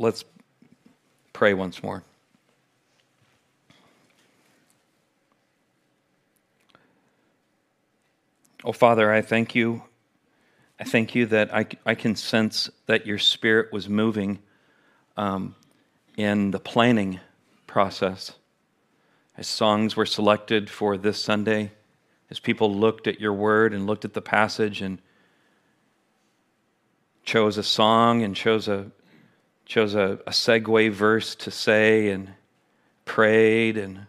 let's pray once more. Oh, Father, I thank you. I thank you that I, I can sense that your spirit was moving um, in the planning process. As songs were selected for this Sunday, as people looked at your word and looked at the passage and chose a song and chose a, chose a, a segue verse to say and prayed, and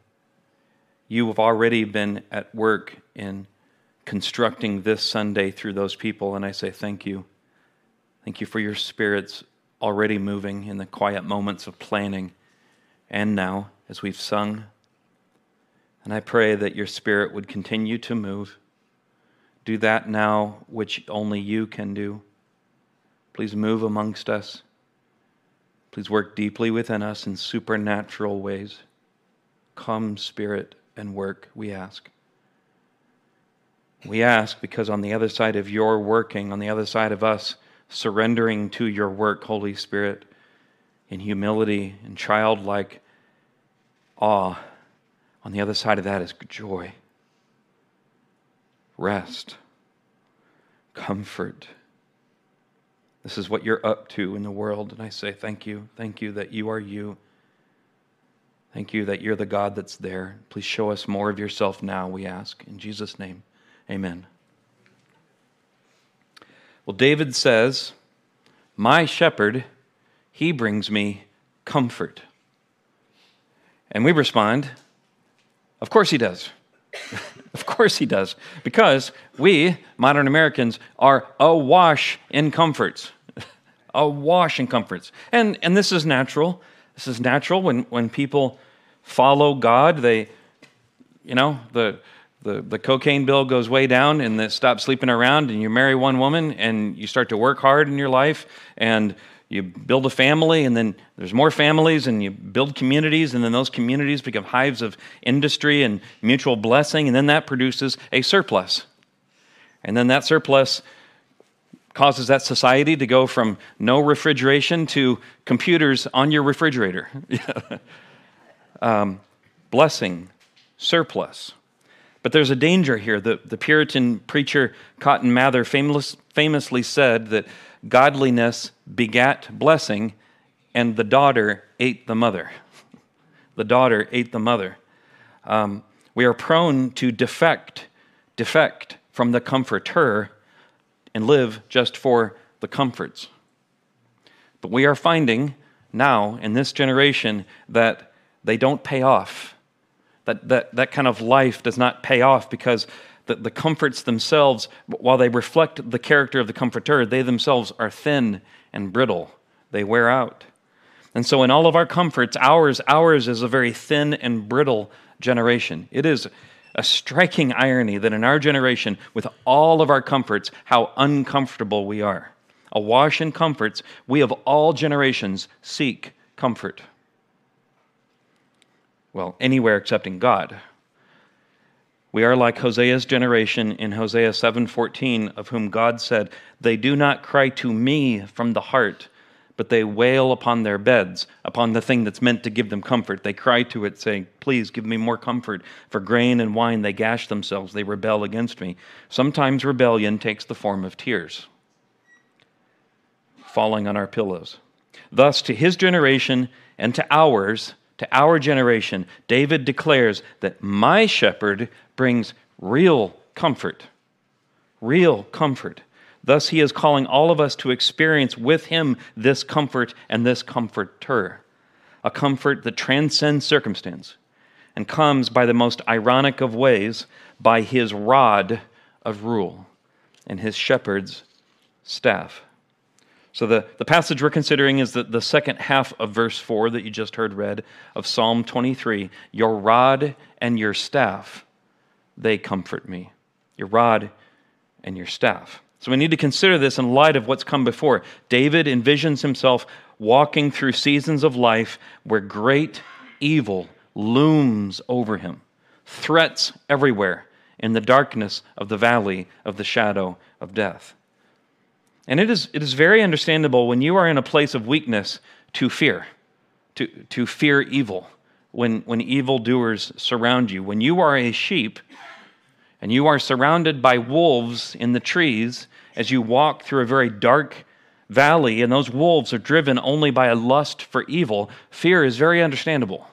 you have already been at work in constructing this Sunday through those people, and I say thank you. Thank you for your spirits already moving in the quiet moments of planning and now as we've sung. And I pray that your spirit would continue to move. Do that now which only you can do. Please move amongst us. Please work deeply within us in supernatural ways. Come, Spirit, and work, we ask. We ask because on the other side of your working, on the other side of us surrendering to your work, Holy Spirit, in humility and childlike awe, on the other side of that is joy, rest, comfort. This is what you're up to in the world. And I say, Thank you. Thank you that you are you. Thank you that you're the God that's there. Please show us more of yourself now, we ask. In Jesus' name. Amen. Well, David says, My shepherd, he brings me comfort. And we respond, Of course he does. of course he does. Because we, modern Americans, are awash in comforts. awash in comforts. And, and this is natural. This is natural when, when people follow God. They, you know, the the, the cocaine bill goes way down and they stop sleeping around and you marry one woman and you start to work hard in your life and you build a family and then there's more families and you build communities and then those communities become hives of industry and mutual blessing and then that produces a surplus. And then that surplus causes that society to go from no refrigeration to computers on your refrigerator. Um, blessing surplus. But there's a danger here. The, the Puritan preacher Cotton Mather famous, famously said that godliness begat blessing, and the daughter ate the mother. The daughter ate the mother. Um, we are prone to defect, defect from the comforter and live just for the comforts. But we are finding now in this generation that they don't pay off that, that, that kind of life does not pay off because the, the comforts themselves, while they reflect the character of the comforter, they themselves are thin and brittle. They wear out. And so, in all of our comforts, ours, ours is a very thin and brittle generation. It is a striking irony that in our generation, with all of our comforts, how uncomfortable we are. Awash in comforts, we of all generations seek comfort well, anywhere except in God. We are like Hosea's generation in Hosea 7:14 of whom God said, "They do not cry to me from the heart, but they wail upon their beds, upon the thing that's meant to give them comfort. They cry to it saying, "Please give me more comfort. For grain and wine they gash themselves, they rebel against me." Sometimes rebellion takes the form of tears falling on our pillows. Thus to his generation and to ours to our generation, David declares that my shepherd brings real comfort. Real comfort. Thus, he is calling all of us to experience with him this comfort and this comforter, a comfort that transcends circumstance and comes by the most ironic of ways by his rod of rule and his shepherd's staff. So, the, the passage we're considering is the, the second half of verse 4 that you just heard read of Psalm 23. Your rod and your staff, they comfort me. Your rod and your staff. So, we need to consider this in light of what's come before. David envisions himself walking through seasons of life where great evil looms over him, threats everywhere in the darkness of the valley of the shadow of death. And it is, it is very understandable when you are in a place of weakness to fear, to, to fear evil when, when evildoers surround you. When you are a sheep and you are surrounded by wolves in the trees as you walk through a very dark valley, and those wolves are driven only by a lust for evil, fear is very understandable.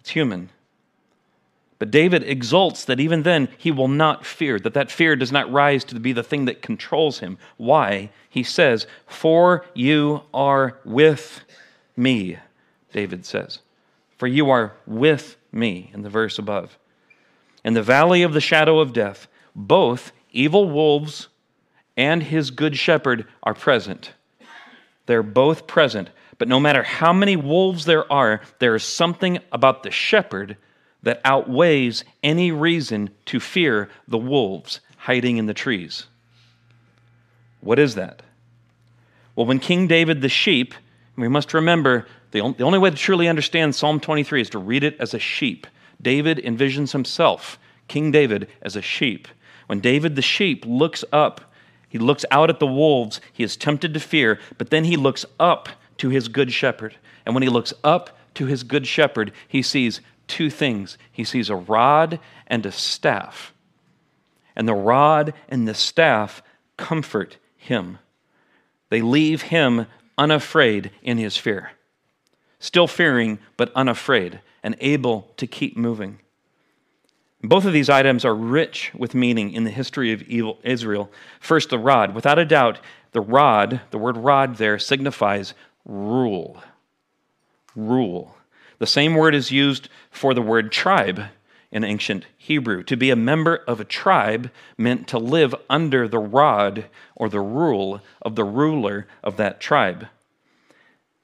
It's human. But David exults that even then he will not fear, that that fear does not rise to be the thing that controls him. Why? He says, For you are with me, David says. For you are with me, in the verse above. In the valley of the shadow of death, both evil wolves and his good shepherd are present. They're both present. But no matter how many wolves there are, there is something about the shepherd that outweighs any reason to fear the wolves hiding in the trees. What is that? Well, when King David the sheep, we must remember the only way to truly understand Psalm 23 is to read it as a sheep. David envisions himself, King David, as a sheep. When David the sheep looks up, he looks out at the wolves, he is tempted to fear, but then he looks up to his good shepherd. And when he looks up to his good shepherd, he sees two things he sees a rod and a staff. And the rod and the staff comfort him. They leave him unafraid in his fear, still fearing, but unafraid, and able to keep moving. Both of these items are rich with meaning in the history of Israel. First, the rod. Without a doubt, the rod, the word rod there, signifies rule. Rule. The same word is used for the word tribe in ancient Hebrew. To be a member of a tribe meant to live under the rod or the rule of the ruler of that tribe.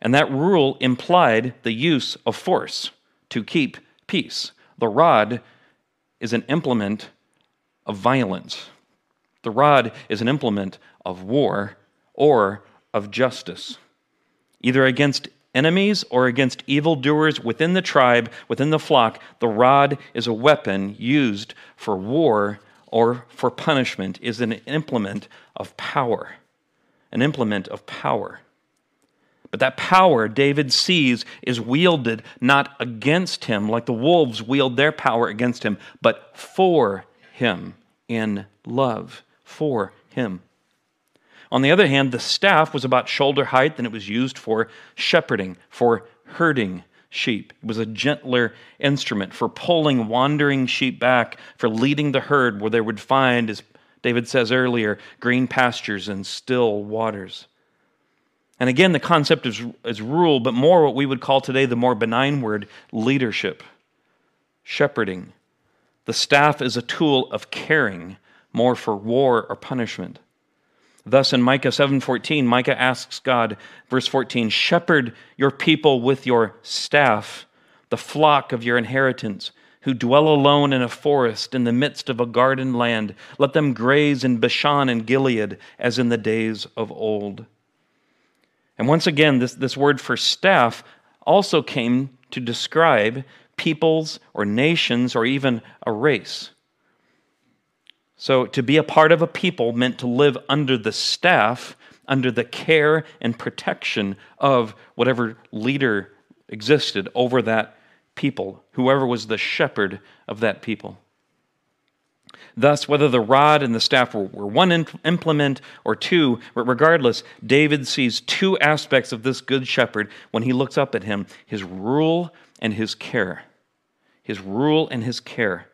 And that rule implied the use of force to keep peace. The rod is an implement of violence. The rod is an implement of war or of justice, either against enemies or against evildoers within the tribe, within the flock, the rod is a weapon used for war or for punishment, is an implement of power. An implement of power. But that power David sees is wielded not against him, like the wolves wield their power against him, but for him in love. For him. On the other hand, the staff was about shoulder height and it was used for shepherding, for herding sheep. It was a gentler instrument for pulling wandering sheep back, for leading the herd where they would find, as David says earlier, green pastures and still waters. And again, the concept is, is rule, but more what we would call today the more benign word leadership, shepherding. The staff is a tool of caring, more for war or punishment. Thus in Micah 7:14, Micah asks God, verse 14, "Shepherd your people with your staff, the flock of your inheritance, who dwell alone in a forest in the midst of a garden land. Let them graze in Bashan and Gilead as in the days of old." And once again, this, this word for staff also came to describe peoples or nations or even a race. So, to be a part of a people meant to live under the staff, under the care and protection of whatever leader existed over that people, whoever was the shepherd of that people. Thus, whether the rod and the staff were, one implement or two, but regardless, David sees two aspects of this good shepherd when he looks up at him his rule and his care. His rule and his care.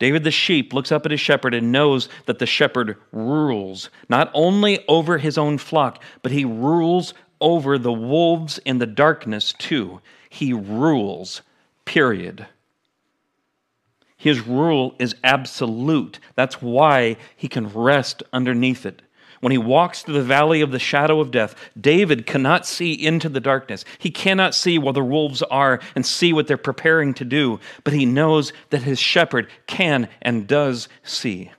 David the sheep looks up at his shepherd and knows that the shepherd rules, not only over his own flock, but he rules over the wolves in the darkness too. He rules, period. His rule is absolute. That's why he can rest underneath it. When he walks through the valley of the shadow of death, David cannot see into the darkness. He cannot see where the wolves are and see what they're preparing to do, but he knows that his shepherd can and does see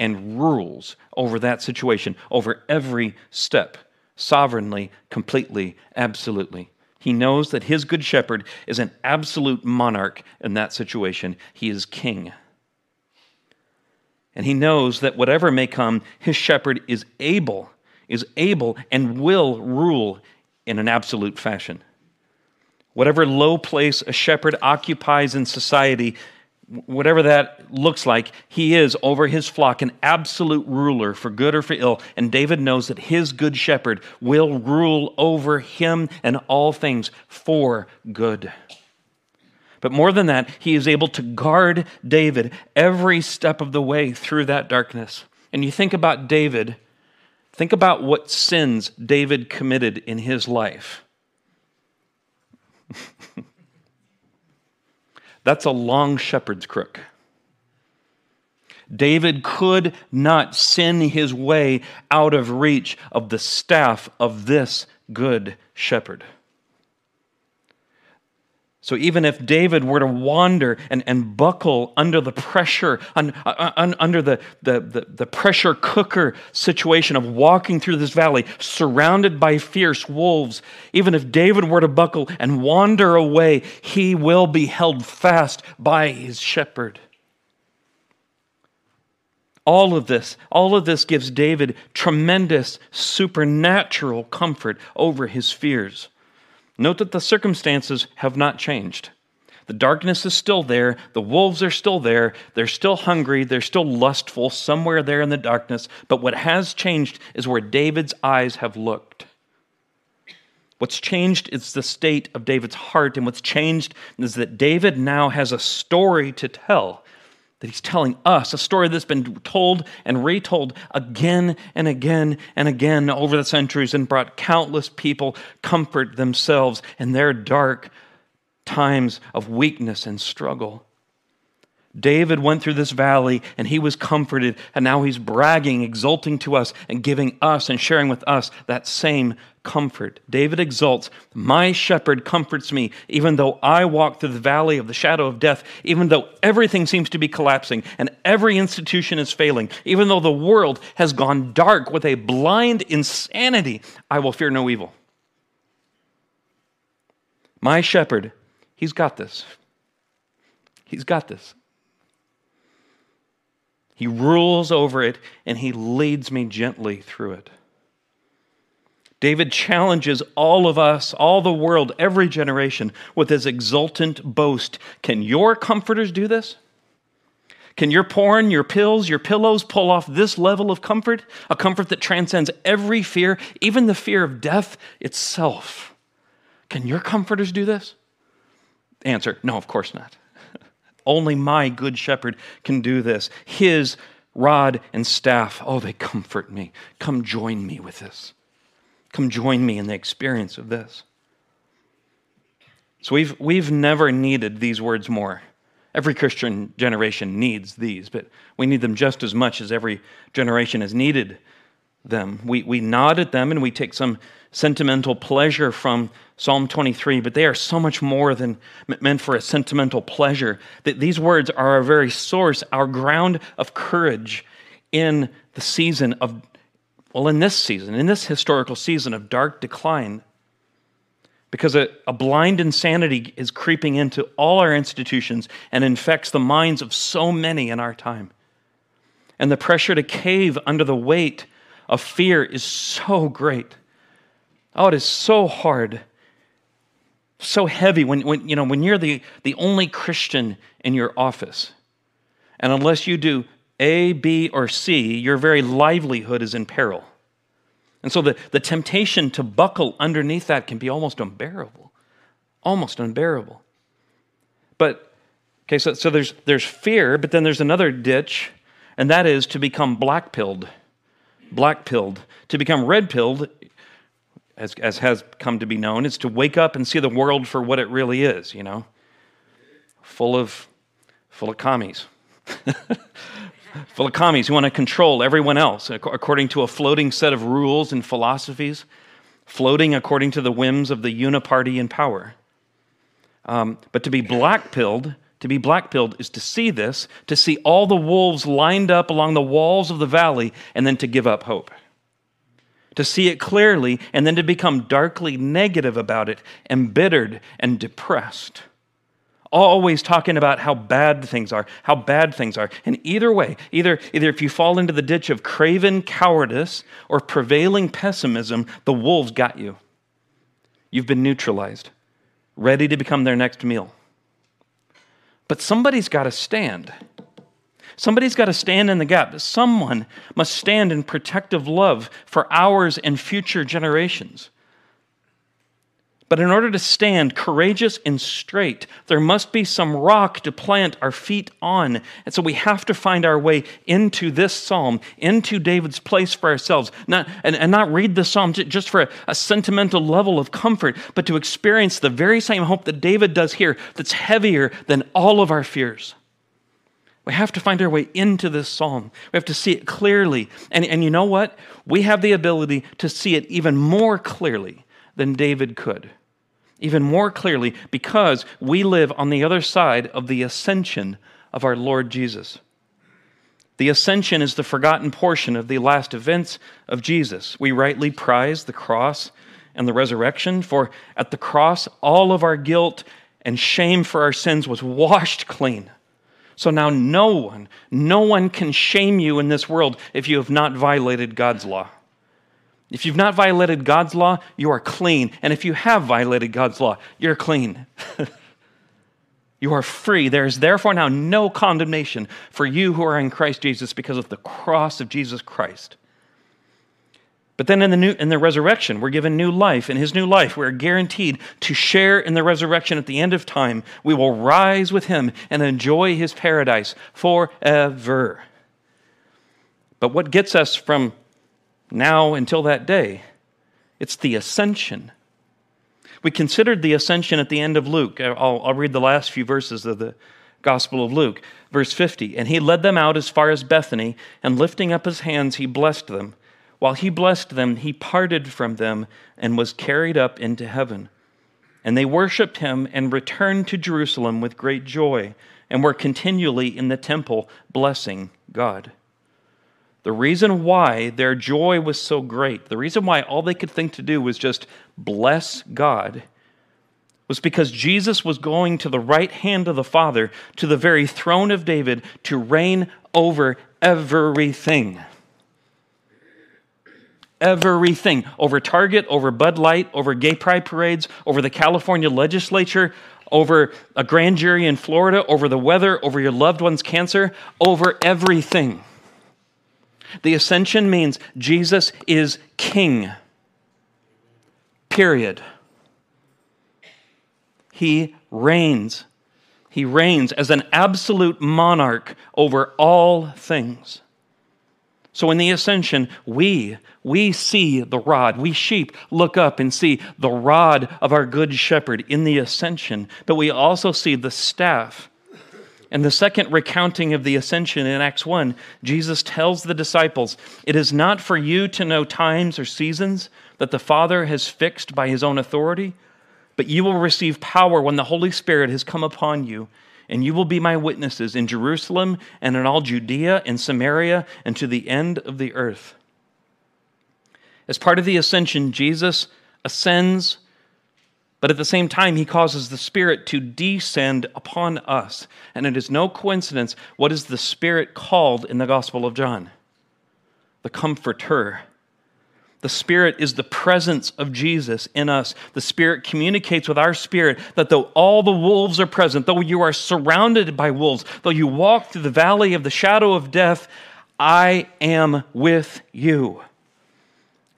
and rules over that situation, over every step, sovereignly, completely, absolutely. He knows that his good shepherd is an absolute monarch in that situation. He is king. And he knows that whatever may come, his shepherd is able, is able and will rule in an absolute fashion. Whatever low place a shepherd occupies in society, whatever that looks like, he is over his flock an absolute ruler for good or for ill. And David knows that his good shepherd will rule over him and all things for good. But more than that, he is able to guard David every step of the way through that darkness. And you think about David, think about what sins David committed in his life. That's a long shepherd's crook. David could not sin his way out of reach of the staff of this good shepherd. So even if David were to wander and, and buckle under the pressure, un, uh, uh, un, under the, the, the, the pressure cooker situation of walking through this valley, surrounded by fierce wolves, even if David were to buckle and wander away, he will be held fast by his shepherd. All of this, all of this gives David tremendous supernatural comfort over his fears. Note that the circumstances have not changed. The darkness is still there. The wolves are still there. They're still hungry. They're still lustful somewhere there in the darkness. But what has changed is where David's eyes have looked. What's changed is the state of David's heart. And what's changed is that David now has a story to tell that he's telling us, a story that's been told and retold again and again and again over the centuries and brought countless people comfort themselves in their dark times of weakness and struggle. David went through this valley and he was comforted, and now he's bragging, exulting to us, and giving us and sharing with us that same comfort. David exults, My shepherd comforts me, even though I walk through the valley of the shadow of death, even though everything seems to be collapsing and every institution is failing, even though the world has gone dark with a blind insanity, I will fear no evil. My shepherd, he's got this. He's got this. He rules over it and he leads me gently through it. David challenges all of us, all the world, every generation with his exultant boast. Can your comforters do this? Can your porn, your pills, your pillows pull off this level of comfort? A comfort that transcends every fear, even the fear of death itself. Can your comforters do this? Answer No, of course not. Only my good shepherd can do this. His rod and staff, oh, they comfort me. Come join me with this. Come join me in the experience of this. So we've, we've never needed these words more. Every Christian generation needs these, but we need them just as much as every generation has needed them. We, we nod at them and we take some sentimental pleasure from Psalm 23, but they are so much more than meant for a sentimental pleasure. That these words are our very source, our ground of courage in the season of, well, in this season, in this historical season of dark decline. Because a, a blind insanity is creeping into all our institutions and infects the minds of so many in our time. And the pressure to cave under the weight of fear is so great. Oh, it is so hard, so heavy when, when, you know, when you're the, the only Christian in your office. And unless you do A, B, or C, your very livelihood is in peril. And so the, the temptation to buckle underneath that can be almost unbearable. Almost unbearable. But, okay, so, so there's, there's fear, but then there's another ditch, and that is to become black pilled. Black pilled. To become red pilled as, as has come to be known, is to wake up and see the world for what it really is, you know, full of, full of commies. full of commies who want to control everyone else according to a floating set of rules and philosophies, floating according to the whims of the uniparty in power. Um, but to be black pilled, to be black pilled is to see this, to see all the wolves lined up along the walls of the valley, and then to give up hope to see it clearly, and then to become darkly negative about it, embittered and depressed. Always talking about how bad things are, how bad things are. And either way, either, either if you fall into the ditch of craven cowardice or prevailing pessimism, the wolves got you. You've been neutralized, ready to become their next meal. But somebody's got to stand. Somebody's got to stand in the gap. Someone must stand in protective love for ours and future generations. But in order to stand courageous and straight, there must be some rock to plant our feet on. And so we have to find our way into this psalm, into David's place for ourselves, not, and, and not read the psalm just for a, a sentimental level of comfort, but to experience the very same hope that David does here that's heavier than all of our fears. We have to find our way into this psalm. We have to see it clearly. And, and you know what? We have the ability to see it even more clearly than David could even more clearly because we live on the other side of the ascension of our Lord Jesus. The ascension is the forgotten portion of the last events of Jesus. We rightly prize the cross and the resurrection, for at the cross, all of our guilt and shame for our sins was washed clean. So now no one, no one can shame you in this world if you have not violated God's law. If you've not violated God's law, you are clean. And if you have violated God's law, you're clean. you are free. There is therefore now no condemnation for you who are in Christ Jesus because of the cross of Jesus Christ. But then in the, new, in the resurrection, we're given new life. In his new life, we're guaranteed to share in the resurrection at the end of time. We will rise with him and enjoy his paradise forever. But what gets us from now until that day. It's the ascension. We considered the ascension at the end of Luke. I'll, I'll, read the last few verses of the Gospel of Luke. Verse 50 And he led them out as far as Bethany, and lifting up his hands, he blessed them. While he blessed them, he parted from them and was carried up into heaven. And they worshiped him and returned to Jerusalem with great joy, and were continually in the temple blessing God. The reason why their joy was so great, the reason why all they could think to do was just bless God, was because Jesus was going to the right hand of the Father, to the very throne of David, to reign over everything. Everything. Over Target, over Bud Light, over gay pride parades, over the California legislature, over a grand jury in Florida, over the weather, over your loved one's cancer, over everything. The ascension means Jesus is king. Period. He reigns. He reigns as an absolute monarch over all things. So in the ascension, we we see the rod. We sheep look up and see the rod of our good shepherd in the ascension, but we also see the staff and the second recounting of the ascension in Acts 1, Jesus tells the disciples, It is not for you to know times or seasons that the Father has fixed by his own authority, but you will receive power when the Holy Spirit has come upon you, and you will be my witnesses in Jerusalem and in all Judea and Samaria and to the end of the earth. As part of the ascension, Jesus ascends but at the same time, he causes the Spirit to descend upon us. And it is no coincidence what is the Spirit called in the Gospel of John? The Comforter. The Spirit is the presence of Jesus in us. The Spirit communicates with our spirit that though all the wolves are present, though you are surrounded by wolves, though you walk through the valley of the shadow of death, I am with you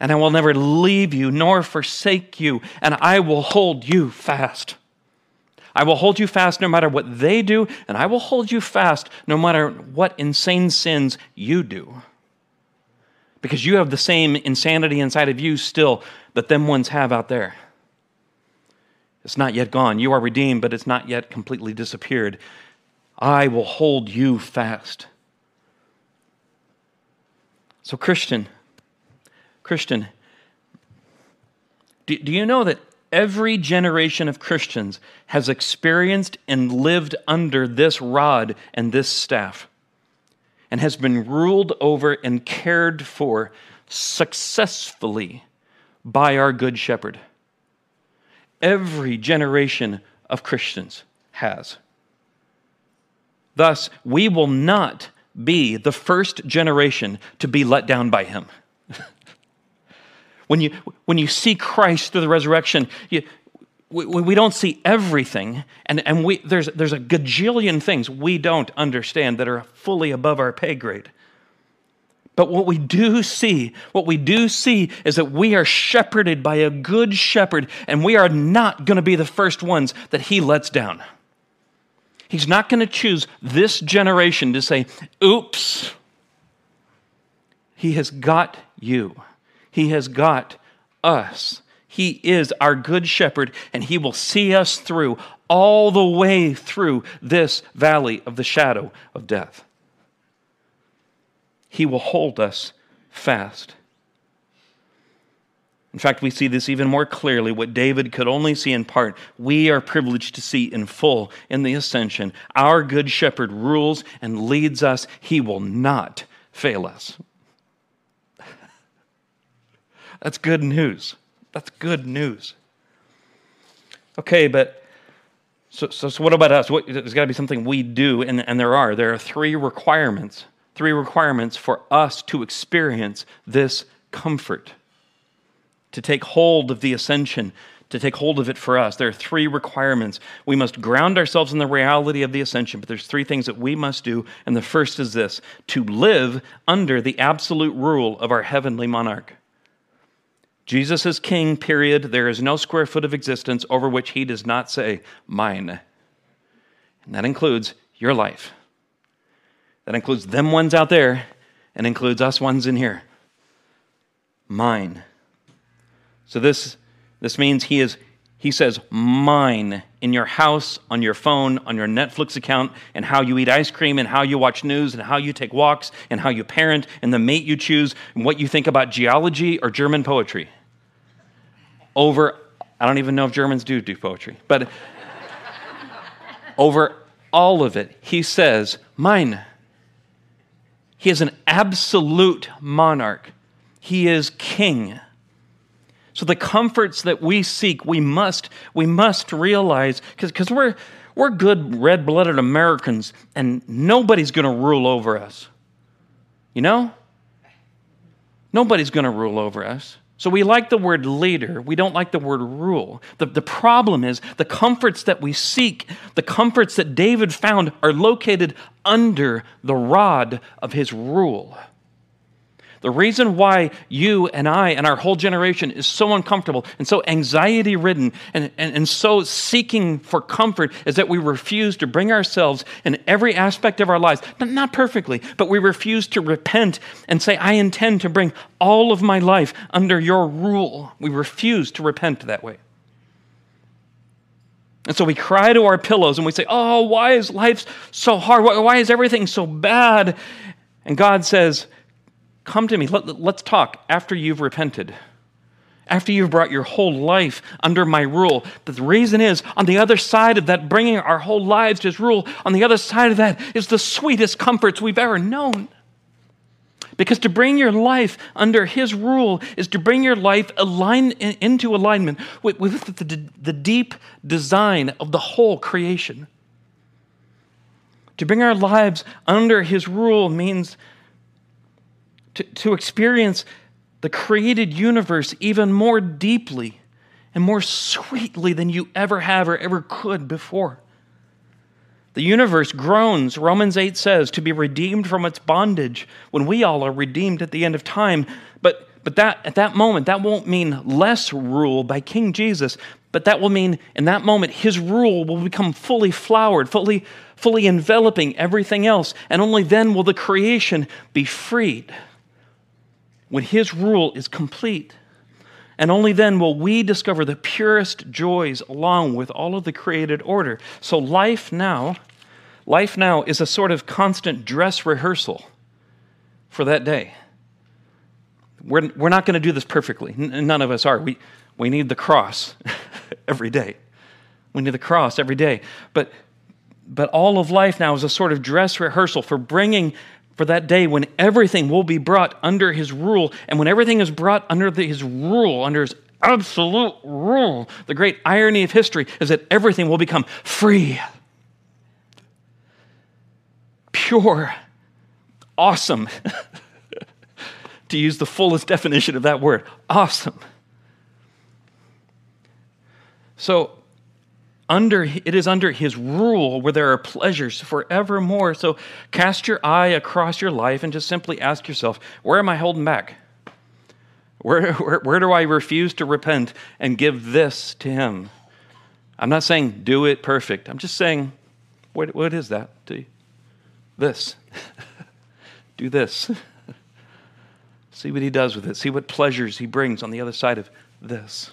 and I will never leave you nor forsake you, and I will hold you fast. I will hold you fast no matter what they do, and I will hold you fast no matter what insane sins you do. Because you have the same insanity inside of you still that them ones have out there. It's not yet gone. You are redeemed, but it's not yet completely disappeared. I will hold you fast. So, Christian, Christian, do, do you know that every generation of Christians has experienced and lived under this rod and this staff and has been ruled over and cared for successfully by our Good Shepherd? Every generation of Christians has. Thus, we will not be the first generation to be let down by him. When you, when you see Christ through the resurrection, you, we, we don't see everything, and, and we, there's, there's a gajillion things we don't understand that are fully above our pay grade. But what we do see, what we do see is that we are shepherded by a good shepherd, and we are not going to be the first ones that he lets down. He's not going to choose this generation to say, oops. He has got you, He has got us. He is our good shepherd, and He will see us through all the way through this valley of the shadow of death. He will hold us fast. In fact, we see this even more clearly. What David could only see in part, we are privileged to see in full in the ascension. Our good shepherd rules and leads us, he will not fail us. That's good news. That's good news. Okay, but so, so, so what about us? What, there's got to be something we do, and, and there are. There are three requirements three requirements for us to experience this comfort, to take hold of the ascension, to take hold of it for us. There are three requirements. We must ground ourselves in the reality of the ascension, but there's three things that we must do, and the first is this to live under the absolute rule of our heavenly monarch. Jesus is king, period. There is no square foot of existence over which he does not say, mine. And that includes your life. That includes them ones out there and includes us ones in here. Mine. So this this means he is he says mine in your house, on your phone, on your Netflix account, and how you eat ice cream, and how you watch news, and how you take walks, and how you parent, and the mate you choose, and what you think about geology or German poetry. Over, I don't even know if Germans do do poetry, but over all of it, he says, Mine. He is an absolute monarch. He is king. So the comforts that we seek, we must, we must realize, because we're, we're good red blooded Americans and nobody's going to rule over us. You know? Nobody's going to rule over us. So we like the word leader, we don't like the word rule. The, the problem is the comforts that we seek, the comforts that David found, are located under the rod of his rule. The reason why you and I and our whole generation is so uncomfortable and so anxiety ridden and, and, and so seeking for comfort is that we refuse to bring ourselves in every aspect of our lives, not, not perfectly, but we refuse to repent and say, I intend to bring all of my life under your rule. We refuse to repent that way. And so we cry to our pillows and we say, Oh, why is life so hard? Why is everything so bad? And God says, Come to me. Let, us talk after you've repented, after you've brought your whole life under my rule. But the reason is, on the other side of that, bringing our whole lives to his rule, on the other side of that is the sweetest comforts we've ever known. Because to bring your life under his rule is to bring your life align, into alignment with, with the, the deep design of the whole creation. To bring our lives under his rule means to, to experience the created universe even more deeply and more sweetly than you ever have or ever could before. The universe groans, Romans 8 says, to be redeemed from its bondage when we all are redeemed at the end of time. But, but that, at that moment, that won't mean less rule by King Jesus, but that will mean in that moment, his rule will become fully flowered, fully, fully enveloping everything else. And only then will the creation be freed when His rule is complete. And only then will we discover the purest joys along with all of the created order. So, life now, life now is a sort of constant dress rehearsal for that day. We're, we're not going to do this perfectly. None of us are. We, we need the cross every day. We need the cross every day. But, but all of life now is a sort of dress rehearsal for bringing for that day when everything will be brought under his rule. And when everything is brought under the, his rule, under his absolute rule, the great irony of history is that everything will become free, pure, awesome. to use the fullest definition of that word. Awesome. So, under it is under his rule where there are pleasures forevermore. So cast your eye across your life and just simply ask yourself, where am I holding back? Where, where, where do I refuse to repent and give this to him? I'm not saying do it perfect. I'm just saying, what, what is that to you? This. do this. See what he does with it. See what pleasures he brings on the other side of this.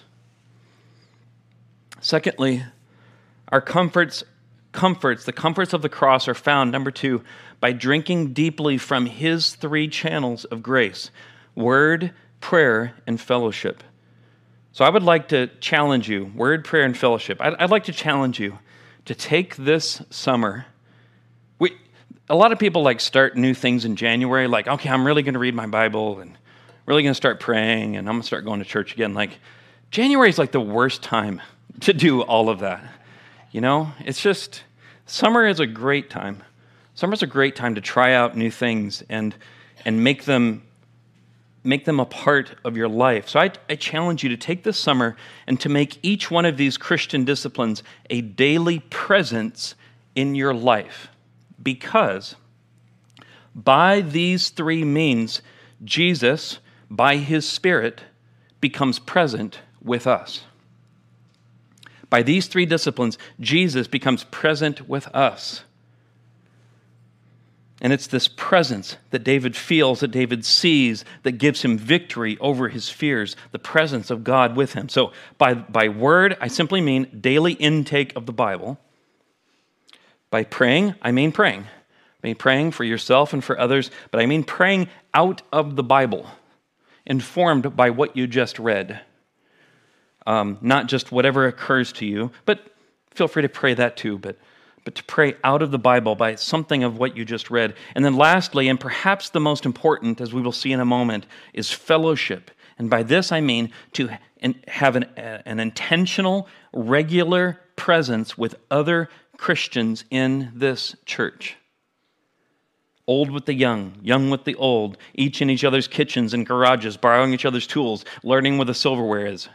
Secondly, our comforts, comforts, the comforts of the cross are found, number two, by drinking deeply from his three channels of grace word, prayer, and fellowship. So I would like to challenge you word, prayer, and fellowship. I'd, I'd like to challenge you to take this summer. We, a lot of people like start new things in January, like, okay, I'm really going to read my Bible and really going to start praying and I'm going to start going to church again. Like, January is like the worst time to do all of that. You know, it's just summer is a great time. Summer's a great time to try out new things and and make them make them a part of your life. So I, I challenge you to take this summer and to make each one of these Christian disciplines a daily presence in your life. Because by these three means, Jesus, by his Spirit, becomes present with us. By these three disciplines, Jesus becomes present with us. And it's this presence that David feels, that David sees, that gives him victory over his fears, the presence of God with him. So, by, by word, I simply mean daily intake of the Bible. By praying, I mean praying. I mean praying for yourself and for others, but I mean praying out of the Bible, informed by what you just read um, not just whatever occurs to you, but feel free to pray that too, but, but to pray out of the Bible by something of what you just read. And then, lastly, and perhaps the most important, as we will see in a moment, is fellowship. And by this I mean to have an, an intentional, regular presence with other Christians in this church old with the young, young with the old, each in each other's kitchens and garages, borrowing each other's tools, learning where the silverware is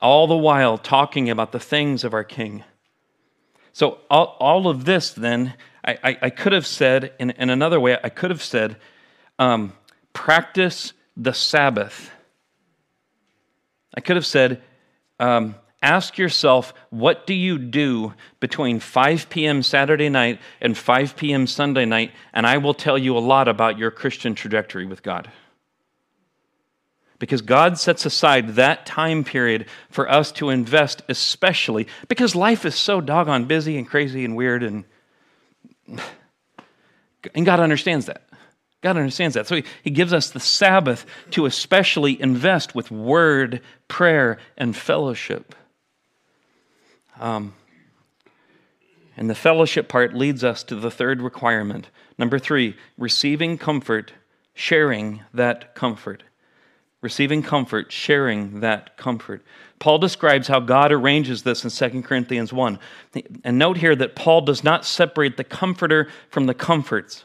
all the while talking about the things of our King. So, all, all of this, then, I, I, I, could have said, in, in another way, I could have said, um, practice the Sabbath. I could have said, um, ask yourself, what do you do between 5 p.m. Saturday night and 5 p.m. Sunday night? And I will tell you a lot about your Christian trajectory with God because God sets aside that time period for us to invest, especially because life is so doggone busy and crazy and weird, and, and God understands that. God understands that. So he, he gives us the Sabbath to especially invest with word, prayer, and fellowship. Um, and the fellowship part leads us to the third requirement. Number three, receiving comfort, sharing that comfort receiving comfort, sharing that comfort. Paul describes how God arranges this in 2 Corinthians 1. And note here that Paul does not separate the comforter from the comforts.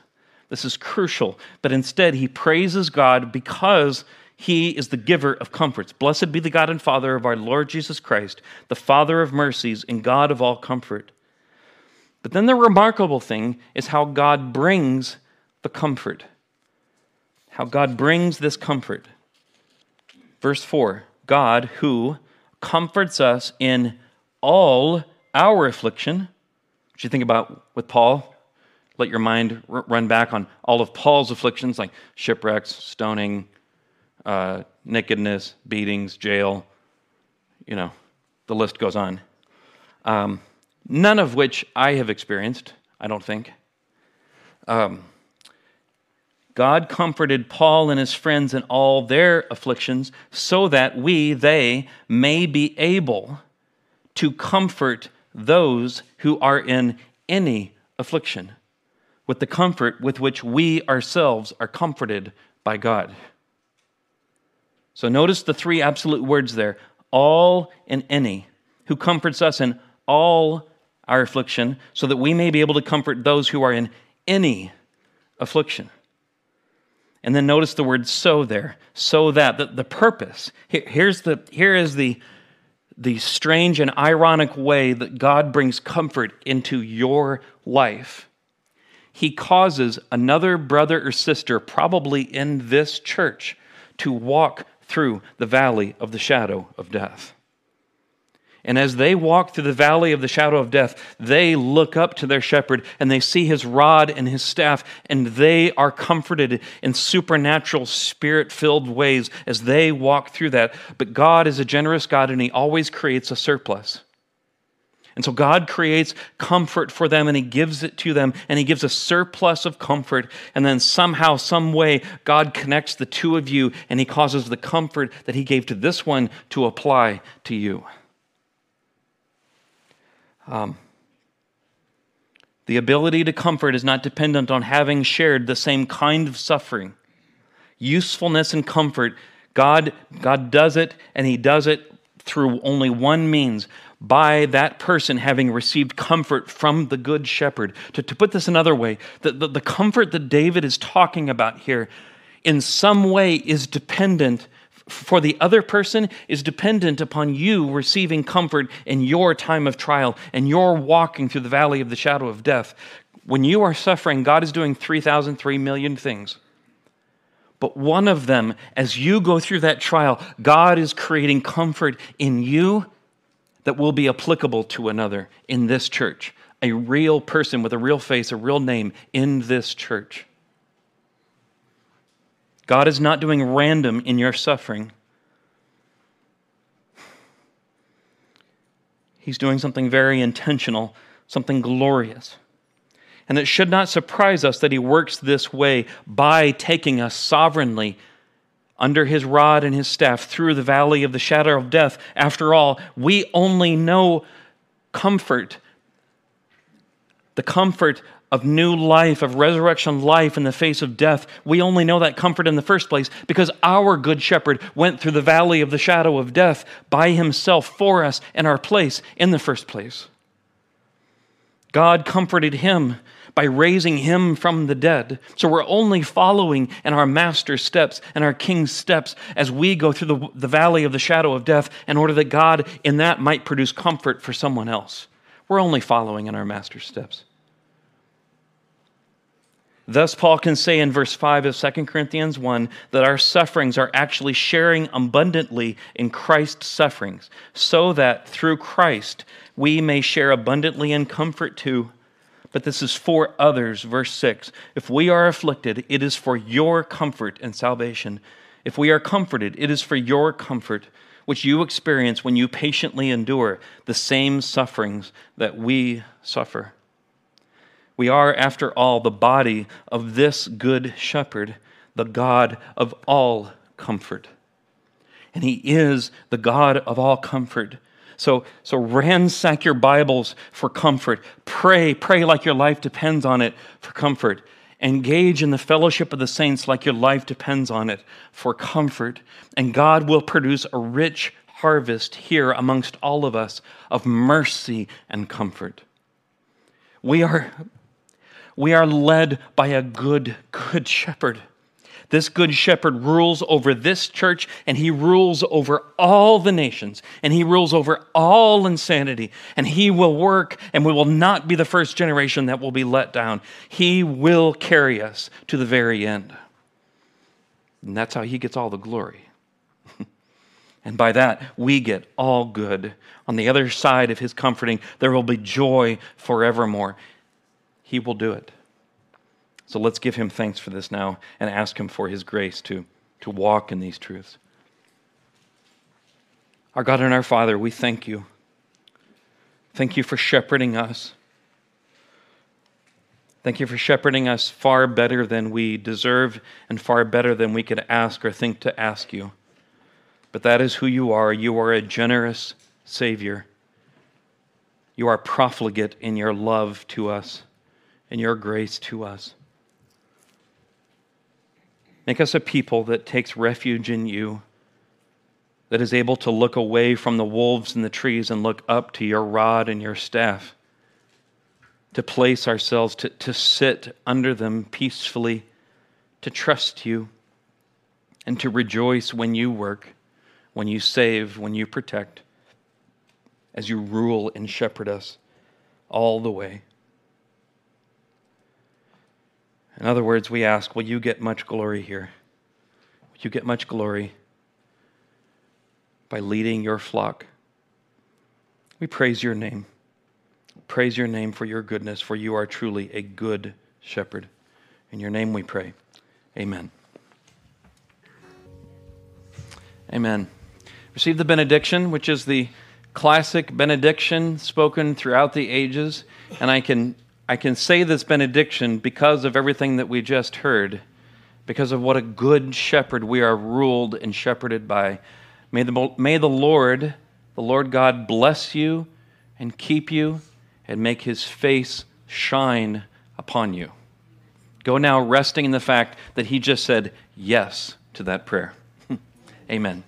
This is crucial, but instead he praises God because he is the giver of comforts. Blessed be the God and Father of our Lord Jesus Christ, the Father of mercies and God of all comfort. But then the remarkable thing is how God brings the comfort. How God brings this comfort. Verse 4 God, who comforts us in all our affliction. What you think about with Paul? Let your mind r- run back on all of Paul's afflictions, like shipwrecks, stoning, uh, nakedness, beatings, jail. You know, the list goes on. Um, none of which I have experienced, I don't think. Um, God comforted Paul and his friends in all their afflictions so that we, they, may be able to comfort those who are in any affliction with the comfort with which we ourselves are comforted by God. So notice the three absolute words there all and any, who comforts us in all our affliction so that we may be able to comfort those who are in any affliction. And then notice the word so there. So that. The, the purpose. Here, here's the, here is the, the strange and ironic way that God brings comfort into your life. He causes another brother or sister, probably in this church, to walk through the valley of the shadow of death. And as they walk through the valley of the shadow of death, they look up to their shepherd and they see his rod and his staff, and they are comforted in supernatural, spirit filled ways as they walk through that. But God is a generous God and he always creates a surplus. And so God creates comfort for them and He gives it to them and He gives a surplus of comfort. And then somehow, some way, God connects the two of you and He causes the comfort that He gave to this one to apply to you. Um, the ability to comfort is not dependent on having shared the same kind of suffering. Usefulness and comfort, God, God does it, and He does it through only one means by that person having received comfort from the Good Shepherd. To, to put this another way, the, the, the comfort that David is talking about here in some way is dependent for the other person is dependent upon you receiving comfort in your time of trial and your walking through the valley of the shadow of death. When you are suffering, God is doing 3,000, 3 million things. But one of them, as you go through that trial, God is creating comfort in you that will be applicable to another in this church. A real person with a real face, a real name in this church. God is not doing random in your suffering. He's doing something very intentional, something glorious. And it should not surprise us that He works this way by taking us sovereignly under His rod and His staff through the valley of the shadow of death. After all, we only know comfort, the comfort of new life, of resurrection life in the face of death, we only know that comfort in the first place because our good shepherd went through the valley of the shadow of death by himself for us in our place in the first place. God comforted him by raising him from the dead. So we're only following in our master's steps and our king's steps as we go through the, the valley of the shadow of death in order that God in that might produce comfort for someone else. We're only following in our master's steps. Thus, Paul can say in verse 5 of 2 Corinthians 1 that our sufferings are actually sharing abundantly in Christ's sufferings, so that through Christ we may share abundantly in comfort too. But this is for others. Verse 6 If we are afflicted, it is for your comfort and salvation. If we are comforted, it is for your comfort, which you experience when you patiently endure the same sufferings that we suffer. We are, after all, the body of this good shepherd, the God of all comfort. And he is the God of all comfort. So, so ransack your Bibles for comfort. Pray, pray like your life depends on it for comfort. Engage in the fellowship of the saints like your life depends on it for comfort. And God will produce a rich harvest here amongst all of us of mercy and comfort. We are we are led by a good, good shepherd. This good shepherd rules over this church and he rules over all the nations and he rules over all insanity and he will work and we will not be the first generation that will be let down. He will carry us to the very end. And that's how he gets all the glory. and by that, we get all good. On the other side of his comforting, there will be joy forevermore. He will do it. So let's give him thanks for this now and ask him for his grace to, to walk in these truths. Our God and our Father, we thank you. Thank you for shepherding us. Thank you for shepherding us far better than we deserve and far better than we could ask or think to ask you. But that is who you are. You are a generous Savior. You are profligate in your love to us and your grace to us. Make us a people that takes refuge in you, that is able to look away from the wolves and the trees and look up to your rod and your staff, to place ourselves, to, to sit under them peacefully, to trust you and to rejoice when you work, when you save, when you protect, as you rule and shepherd us all the way. In other words, we ask, will you get much glory here? Will you get much glory by leading your flock? We praise your name. Praise your name for your goodness, for you are truly a good shepherd. In your name we pray. Amen. Amen. Receive the benediction, which is the classic benediction spoken throughout the ages. And I can, I can say this benediction because of everything that we just heard, because of what a good shepherd we are ruled and shepherded by. May the, may the Lord, the Lord God, bless you and keep you and make his face shine upon you. Go now resting in the fact that he just said yes to that prayer. Amen.